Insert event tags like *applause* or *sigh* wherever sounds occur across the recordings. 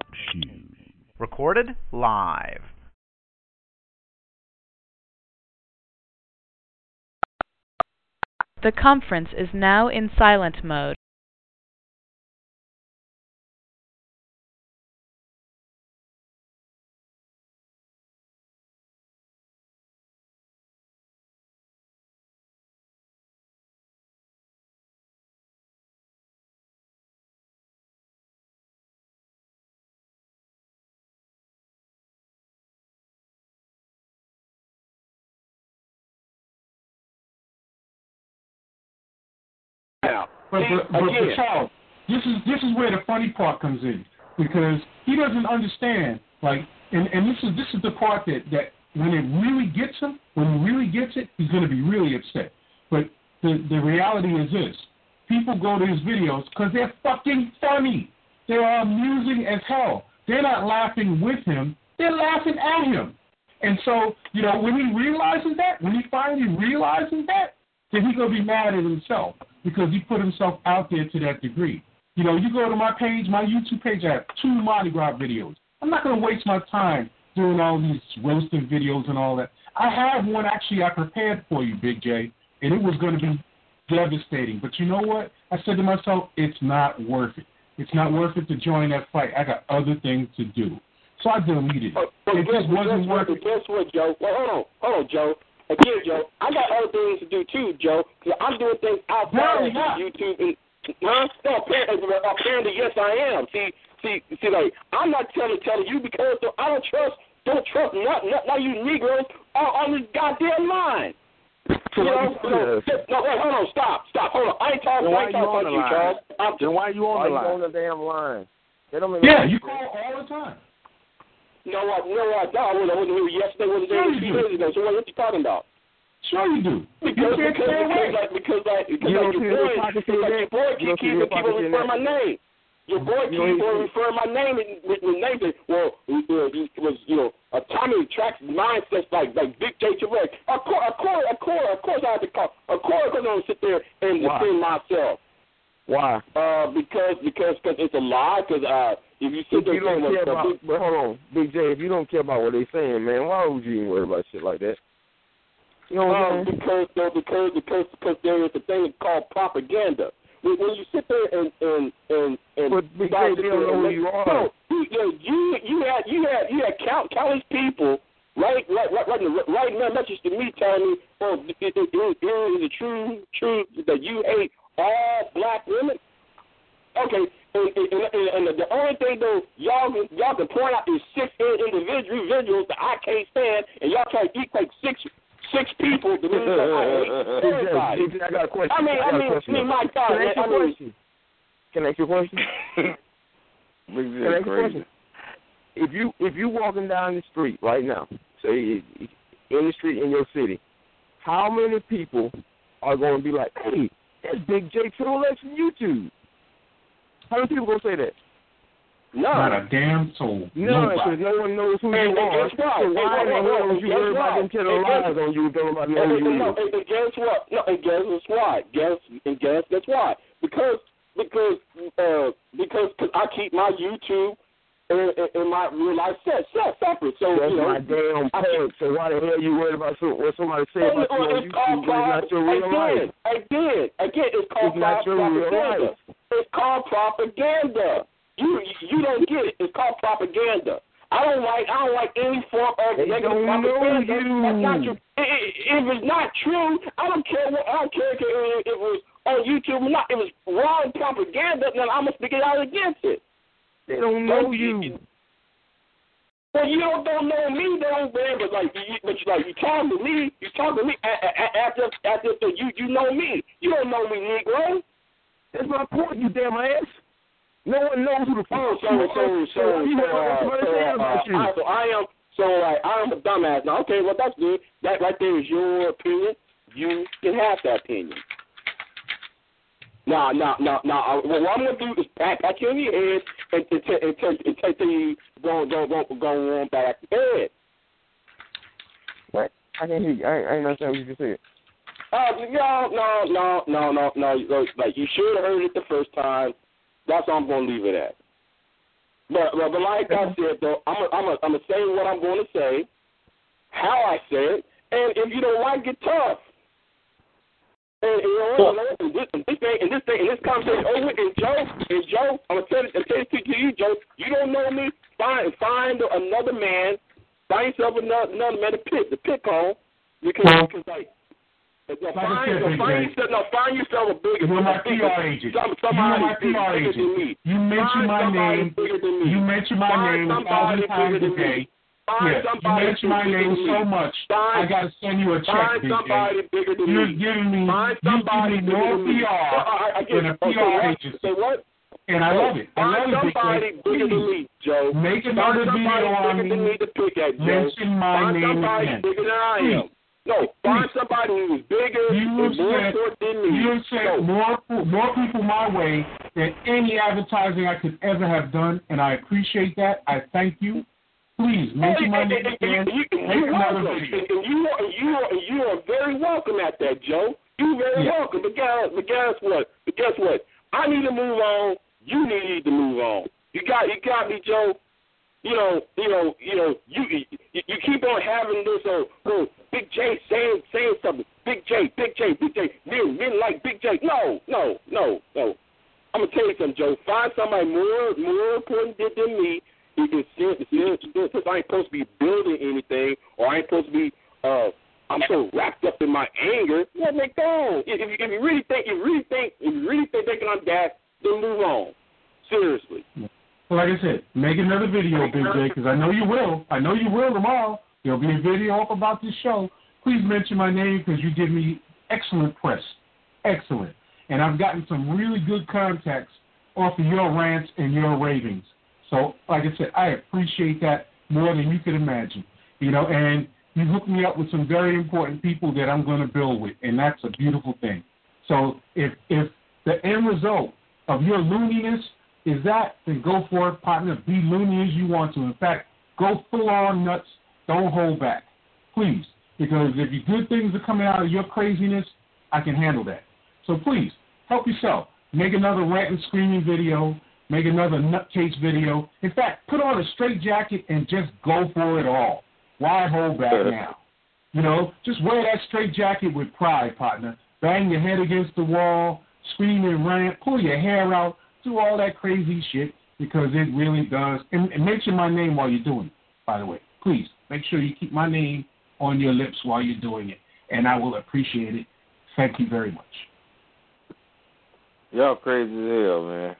Talk shoes. Recorded live. The conference is now in silent mode. But, See, but, but, again. but Charles, this is this is where the funny part comes in because he doesn't understand. Like, and and this is this is the part that that when it really gets him, when he really gets it, he's going to be really upset. But the the reality is this: people go to his videos because they're fucking funny. They are amusing as hell. They're not laughing with him; they're laughing at him. And so, you know, when he realizes that, when he finally realizes that, then he's gonna be mad at himself because he put himself out there to that degree. You know, you go to my page, my YouTube page, I have two Mardi Gras videos. I'm not gonna waste my time doing all these roasting videos and all that. I have one actually I prepared for you, Big J, and it was gonna be devastating. But you know what? I said to myself, it's not worth it. It's not worth it to join that fight. I got other things to do. So I deleted it. But, but it guess, just wasn't guess what? worth But guess what, Joe? Well, hold on, hold on, Joe. Again, Joe, I got other things to do too, Joe. 'cause I'm doing things outside No, of you're not. YouTube. And, huh? No, apparently, apparently, yes, I am. See, see, see, like I'm not telling telling you because I don't trust, don't trust not not, not you Negroes on, on this goddamn line. So you know, you so, on no, wait, hold on, stop, stop, hold on. I ain't talking, I ain't talking about you. Charles. I'm Then why are you on Why the you line? on the damn line? They don't make Yeah, you call all the time. No, I, no, I don't. I wasn't, I wasn't here yesterday. wasn't there Sure two days ago. So what, what you talking about? Sure you do. Because, you because, because, like, because, like, because, You like, your boy, because, like, your boy keep, keep, the keep on referring that? my name. Your boy keep on referring my name and with, with names. Well, it was, you know, a Tommy attracts mindsets like like Big J Tarek. Of course, of course, of course, of course, I have to call. Of course, I'm gonna sit there and defend myself. Why? Uh, because because cause it's a lie. Because uh, if you sit If there you don't care well, about, but hold on, Big J. If you don't care about what they saying, man, why would you even worry about shit like that? You know what I'm Um, saying? because though, because because because there is a thing called propaganda. When, when you sit there and and and and But Big guys J, they don't know who you are. No, you you you you had you had you had count countless people right right right right right now message to me telling me, oh, it, it, it, it is the true truth that you hate all black women. Okay, and, and, and, and the only thing though y'all can- y'all can point out is six individual individuals that I can't stand, and y'all try to equate six six people to that *laughs* I hate Big everybody. J, Big J, I got a question. I mean, I a mean. I mean, my God, Can I ask you I mean, question? Can I ask you a question? *laughs* Can I ask you a question? If you if you walking down the street right now, say in the street in your city, how many people are going to be like, "Hey, that's Big J Triple X from YouTube"? How many people gonna say that? No. Not a damn soul. No, because no one knows who And- you and are. guess what? So And why what- the what- hell what- would you guess worry about what? them telling And guess- lies on you? Don't nobody know who you no, is. and, and guess what? No, and guess that's why. Guess and guess that's why. Because because uh because cause I keep my YouTube and, and, and my real life set, set separate. So That's you know, my damn I point. So why the hell you worried about so, what somebody say Well, about you on it's called YouTube? It's not your real again, life. Again, again, it's called It's not your real life. It's called propaganda. You you don't get it. It's called propaganda. I don't like I don't like any form of They negative propaganda. you. That's not true. If it's not true, I don't care what I don't care if it, if it was on YouTube or not. If it's wrong propaganda, then I'm gonna speak it out against it. They don't know Don't you. Well, you don't, don't know me, though, man. But like, you, but you like you talking to me, you talking to me a- a- a- as if as if that you you know me. You don't know me, Negro. That's my point, you damn ass. No one knows who the fuck Oh, so you so are. so so, you uh, know what I'm so, saying uh, about you. I, so I am so like I am a dumbass. Now, okay, well that's good. That right there is your opinion. You can have that opinion. Now, now, now, uh, what I'm gonna do is back in your head and and and, and, and, and take you go go go go on back your head. What? I can't hear you. I, I ain't understand what you just said. Uh, no, no, no, no, no, no. Like you should have heard it the first time. That's all I'm gonna leave it at. But, but, but like I said, though, I'm gonna I'm gonna I'm gonna say what I'm gonna say, how I say it, and if you don't like it, tough. And, you know, and this, and this thing, and this thing, and this conversation over and Joe, and Joe, I'm gonna tell, I'm tell it to you, Joe. You don't know me. Find find another man. Find yourself another another man to pick to pick on, because, because like. Now, find, now, find, yourself, now find yourself a bigger, You're my bigger- PR agent. Some, You're somebody my bigger, PR than agent. me. You mention Find my name. bigger than me. You mention my Find name a somebody thousand bigger times a than me. Find Yeah, you somebody mention my bigger name me. so much. I Find, gotta send you a check, find Big somebody bigger than You're me. giving me, Find somebody more me. PR Uh, I, I than a it. Okay, PR agency. Say what? And I love it. I Find love somebody bigger than me, Joe. make Find another somebody video on bigger than me. me to pick at, Joe. Mention my Find name somebody again. bigger than I am. Please. No, find somebody who's bigger You and more said- important than me. You have sent No. more more people my way than any advertising I could ever have done, and I appreciate that. I thank you. Please my And- name and- you- and Make you're another welcome. video. And, and you are, you are, you are very welcome at that, Joe. You very Yeah. welcome. But guess, but guess what? But guess what? I need to move on. You need to move on. You got, you got me, Joe. You know, you know, you know, you you, you keep on having this. Oh, oh, Big J saying saying something. Big J, Big J, Big J. Men, men like Big J. No, no, no, no. I'm gonna tell you something, Joe. Find somebody more more important than me. You can since, since, since I ain't supposed to be building anything, or I ain't supposed to be. uh I'm so wrapped up in my anger. Let me go. If, if, you- if you really think, if you really think, if you really think thinking I'm that, then move on. Seriously. Well, like I said, make another video, Big J, because I know you will. I know you will tomorrow. There'll be a video up about this show. Please mention my name because you give me excellent press. Excellent. And I've gotten some really good contacts off of your rants and your ravings. So, like I said, I appreciate that more than you could imagine. You know, and you hooked me up with some very important people that I'm going to build with, and that's a beautiful thing. So, if if the end result of your looniness is that, then go for it, partner. Be loony as you want to. In fact, go full on nuts. Don't hold back, please. Because if good things are coming out of your craziness, I can handle that. So please help yourself. Make another rant and screaming video. Make another nutcase video. In fact, put on a straight jacket and just go for it all. Why hold back now? You know, just wear that straight jacket with pride, partner. Bang your head against the wall, scream and rant, pull your hair out, do all that crazy shit because it really does. And, and mention my name while you're doing it, by the way. Please make sure you keep my name on your lips while you're doing it, and I will appreciate it. Thank you very much. Y'all crazy as hell, man.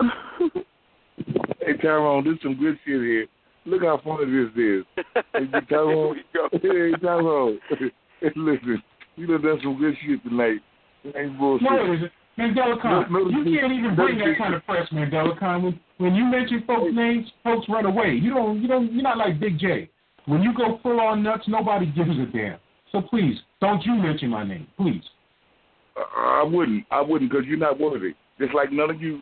*laughs* Hey Tyrone, this some good shit here. Look how funny this is. Hey, *laughs* Tyrone, hey Tyrone, *laughs* hey, listen, you done done some good shit tonight. Ain't bullshit. No, it isn't. Mandela No, no, you can't even bring that kind of press, Mandela Khan. When, when you mention folks' names, folks run away. You don't, you don't, you're not like Big J. When you go full on nuts, nobody gives a damn. So please, don't you mention my name, please. I wouldn't. I wouldn't because you're not worthy. Just like none of you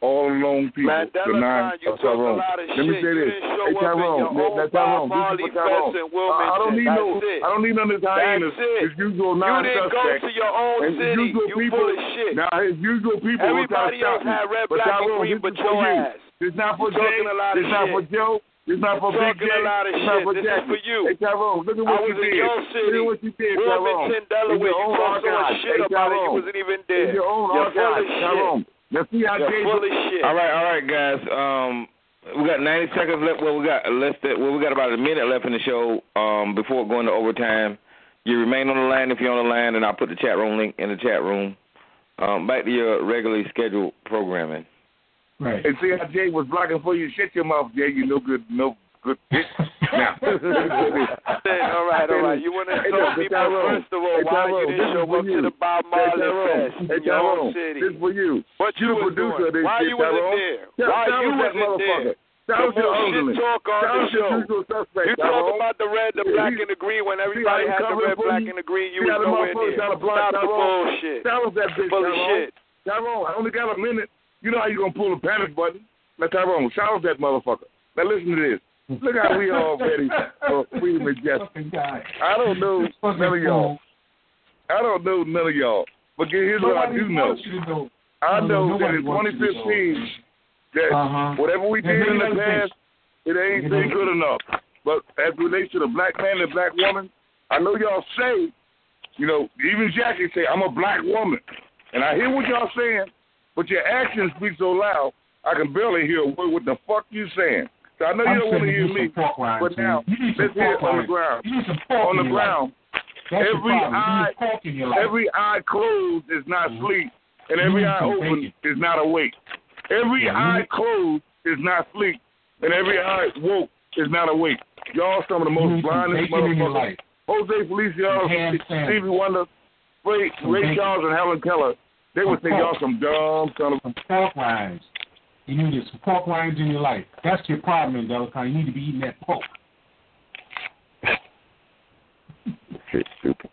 all alone people. Mandela the nine you of talk a Tyrone. lot of Let me say You this. hey Tyrone, your that, that Tyrone, this is Tyrone. in I, don't need That's no. it. I don't need none of this hyenas. That's it. His usual You didn't go to your own and city. usual You people, full of shit. Now his usual people will try to Everybody else had red, black, and Tyrone, green, this but is your you. ass. This not for You Jay. talking a lot of This not for Joe. This not for Big J. a lot of This not for This is Jackie. for you. Hey Tyrone, look at what you did. your Look city, at what you did, Tyrone. Wilmington, It's Delaware. You own talk so much shit Hey, about it. You Tyrone. wasn't even there. It's your own You're archives, of shit. Tyrone. Now see how You're Jay full of shit. All right, all right, guys. Um, we got 90 seconds left. Well, we got less than, well, we got about a minute left in the show. Um, before going to overtime, you remain on the line if you're on the line, and I'll put the chat room link in the chat room. Um, back to your regularly scheduled programming. Right. And see how Jay was blocking for you. Shut your mouth, Jay. You no good, no good bitch. *laughs* Now, all right, all right. You want to Hey, tell people Tyrone. first of all Hey, why Tyrone, you didn't show up you. to the Bob Marley. Fest Hey, in your own city? This for you. What You you was producer doing? this Why shit, you wasn't there? Tell- Why you that wasn't there? Tell us your shit talk on Tell the your show. You talk about the red, the Yeah, black, and the green when everybody had the red, black, and the green. You was nowhere near. trying to block Stop the bullshit. Tell us that bitch, Tyrone. Tyrone, I only got a minute. You know how you gonna pull the panic button? Now, Tyrone, shout out that motherfucker. Now listen to this. Look how we all ready for *laughs* freedom and justice. I don't know none of y'all. I don't know none of y'all. But here's what I do know. wants you to know. I know no, that in wants you to know. 2015, that Uh-huh. whatever we did in the past, it ain't been good enough. But as it relates to the black man and black woman, I know y'all say, you know, even Jackie say, I'm a black woman. And I hear what y'all saying, but your actions speak so loud, I can barely hear what the fuck you saying. So I know you I'm don't want to hear me, need some pork but now. You let's hear it on the ground. You need some pork On the in your life. ground, every eye, need pork in your life. every eye closed is not Mhm. sleep, and You every eye open bacon. is not awake. Every Yeah, eye need- closed is not sleep, and every eye woke is not awake. Y'all some of the most blindest bacon in your motherfuckers. Jose Feliciano, Stevie Wonder, Ray, Ray. Charles, and Helen Keller, they would think y'all some dumb son of Some pork rinds. You need some pork rinds in your life. That's your problem, Delicon. You need to be eating that pork. Shit, stupid.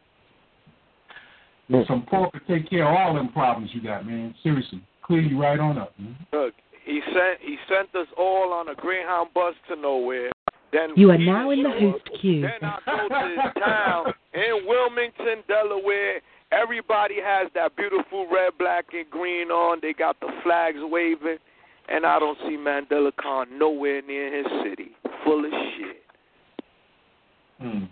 Some pork to take care of all them problems you got, man. Seriously. Clear you right on up, man. Look, he sent he sent us all on a Greyhound bus to nowhere. Then You are now in the show host queue. Then I go to this town in Wilmington, Delaware. Everybody has that beautiful red, black, and green on. They got the flags waving, and I don't see Mandela Khan nowhere near his city. Full of shit. Hmm.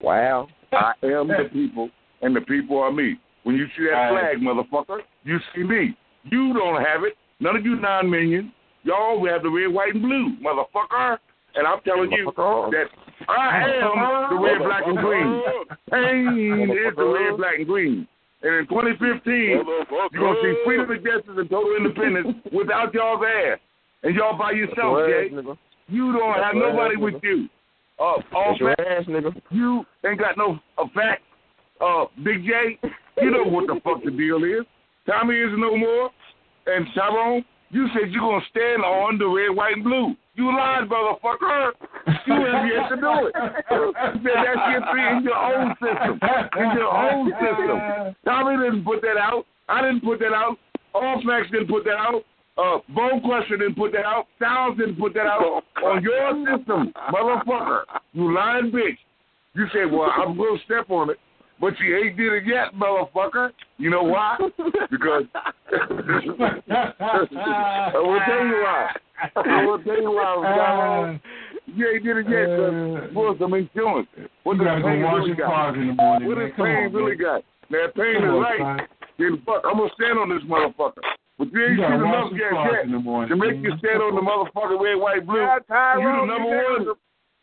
Wow. *laughs* I am the people, and the people are me. When you see that Right. flag, motherfucker, you see me. You don't have it. None of you nine million. Y'all we have the red, white, and blue, motherfucker. And I'm telling you that I am the red, black, and green. Pain is the red, black, and green. And in 2015, you're going to see freedom and justice and total independence *laughs* without y'all's ass. And y'all by yourself, Jay. ass. You don't That's have nobody ass, with nigga. you. Uh, all facts, ass, nigga. you ain't got no uh, facts. Uh, Big J, you know what the *laughs* fuck the deal is. Tommy is no more. And Tyrone, you said you're going to stand on the red, white, and blue. You lied, motherfucker. You have yet to do it. You said that shit be in your own system. In your own system. Tommy didn't put that out. I didn't put that out. All Facts didn't put that out. Uh, Bone Crusher didn't put that out. Styles didn't put that out. On your system, motherfucker. You lying bitch. You say, well, I'm going to step on it. But you ain't did it yet, motherfucker. You know why? Because *laughs* I will tell you why. I tell you why. Tyrone. *laughs* Uh, you ain't did it yet, because for some insurance. What you does pain really got? in the morning, What man. does pain on, really man. got? Now, pain Come is on, right, son. then fuck, I'm gonna stand on this motherfucker. But you ain't You seen enough yet, yet in the morning, to make you stand on the motherfucking red, white, blue. Yeah, you the number you one niggas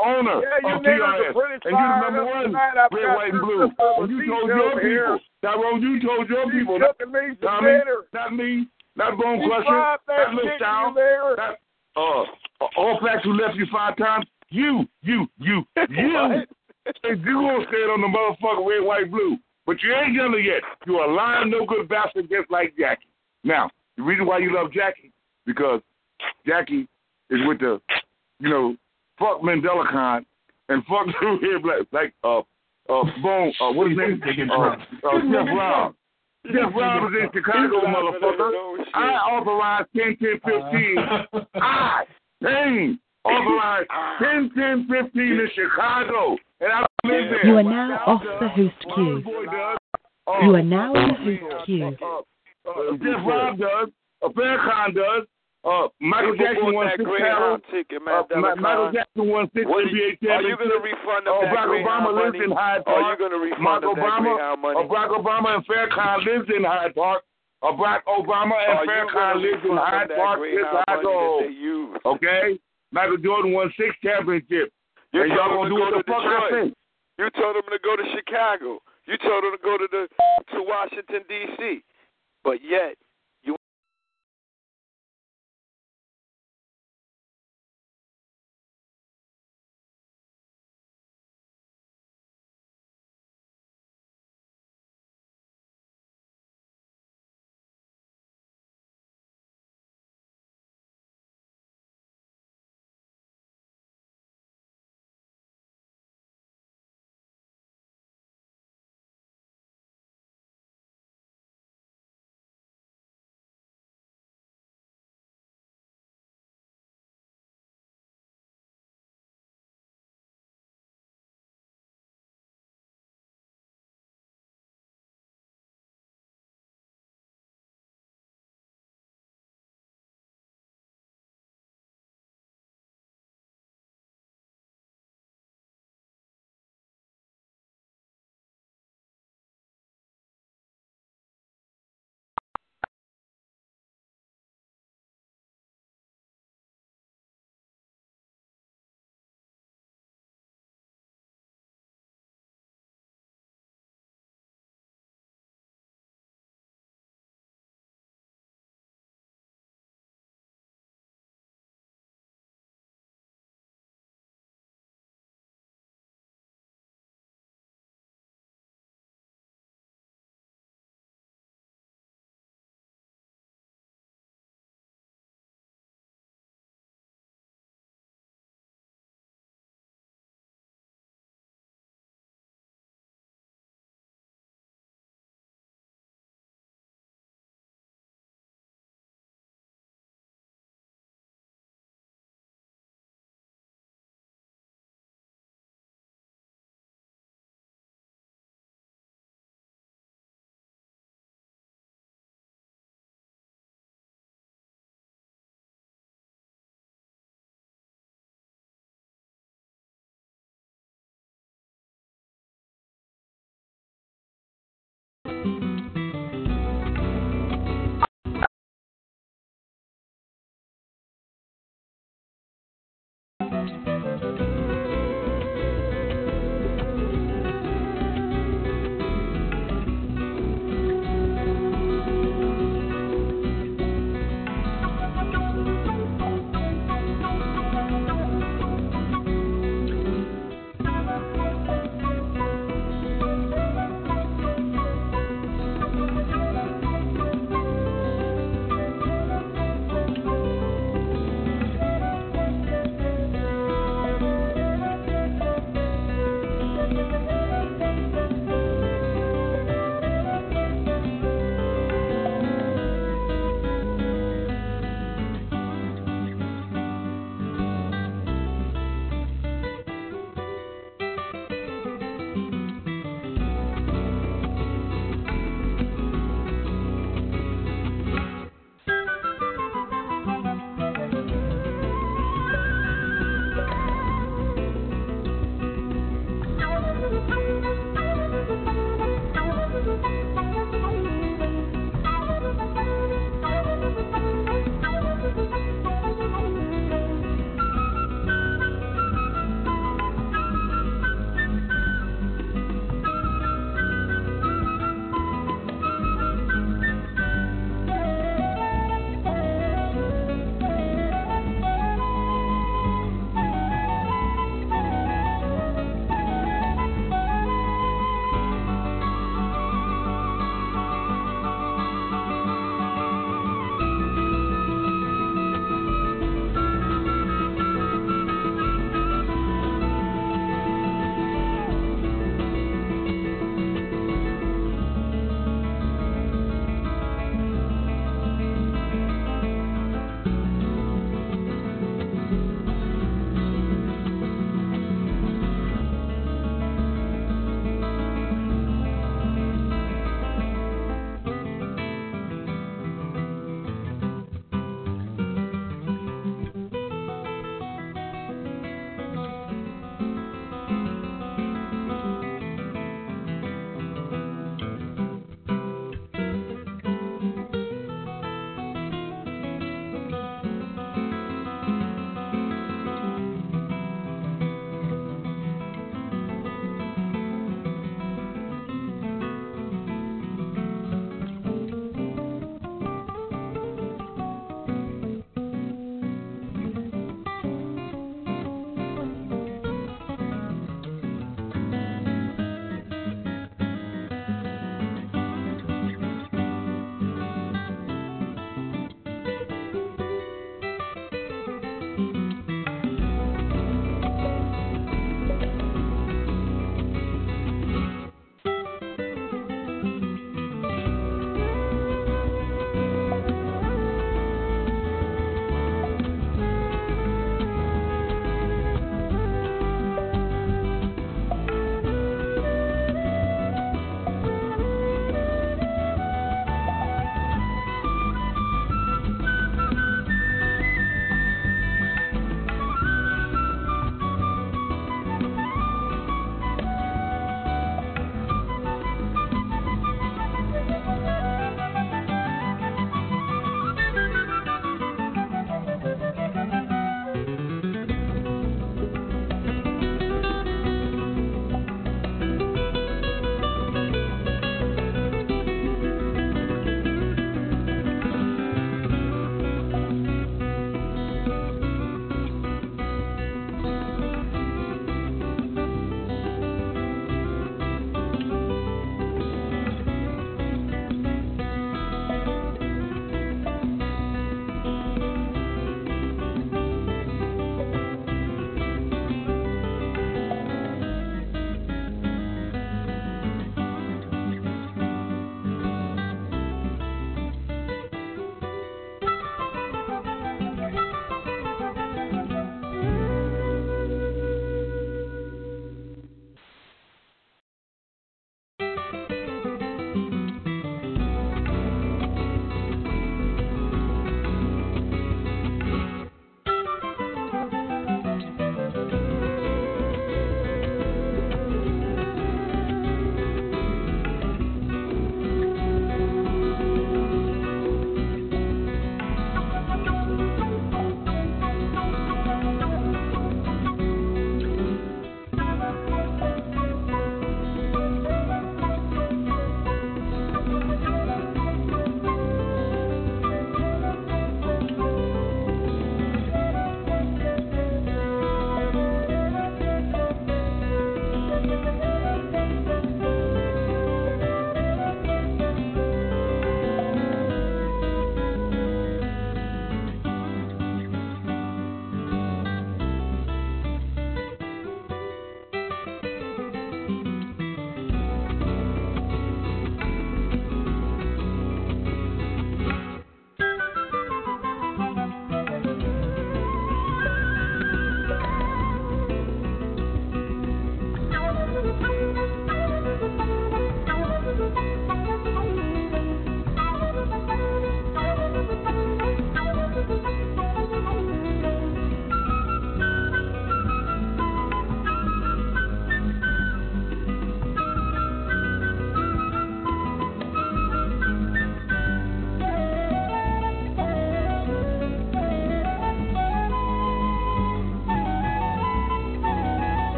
owner Yeah, of niggas TRS. And you the number one tonight. Red, white, and blue. And you told your over here. people. Tyrone, you told your people. cooking me some Tommy, not me, not Bone She Crusher, that not Lil chicken Style, you not uh, uh, all facts who left you five times. You, you, you, *laughs* you. You gonna stand on the motherfucking red, white, blue. But you ain't done it yet. You a lying, no good bastard just like Jackie. Now, the reason why you love Jackie, because Jackie is with the, you know, fuck Mandela and fuck *laughs* the red, black, like, uh, uh, Bone, uh, what's his name? Uh, uh, Jeff Rob. Jeff Rob is in Chicago, motherfucker. I authorized 10, 10, 15. *laughs* I, Payne, authorized 10, 10, 15 in Chicago. And I live there. You are now off the host queue. Uh, You are now in the host queue. uh, uh, Jeff Rob does. Uh, Farrakhan does. Uh, Michael Jackson won six titles. ticket, Uh, Mandela Ma- Michael. Jackson won six What are NBA you, are you going to refund Uh, them that Barack Obama money? lives in Hyde Are Park. you going to refund Barack them Obama, Greyhound money? uh, Barack Obama and Farrakhan lives in Hyde Park. Uh, Barack Obama and Are gonna lives in Hyde Park, that Chicago. Okay? Michael Jordan won six championships. You and told y'all gonna do go what to the fuck I say. You told them to go to Chicago. You told them to go to the to Washington D.C. But yet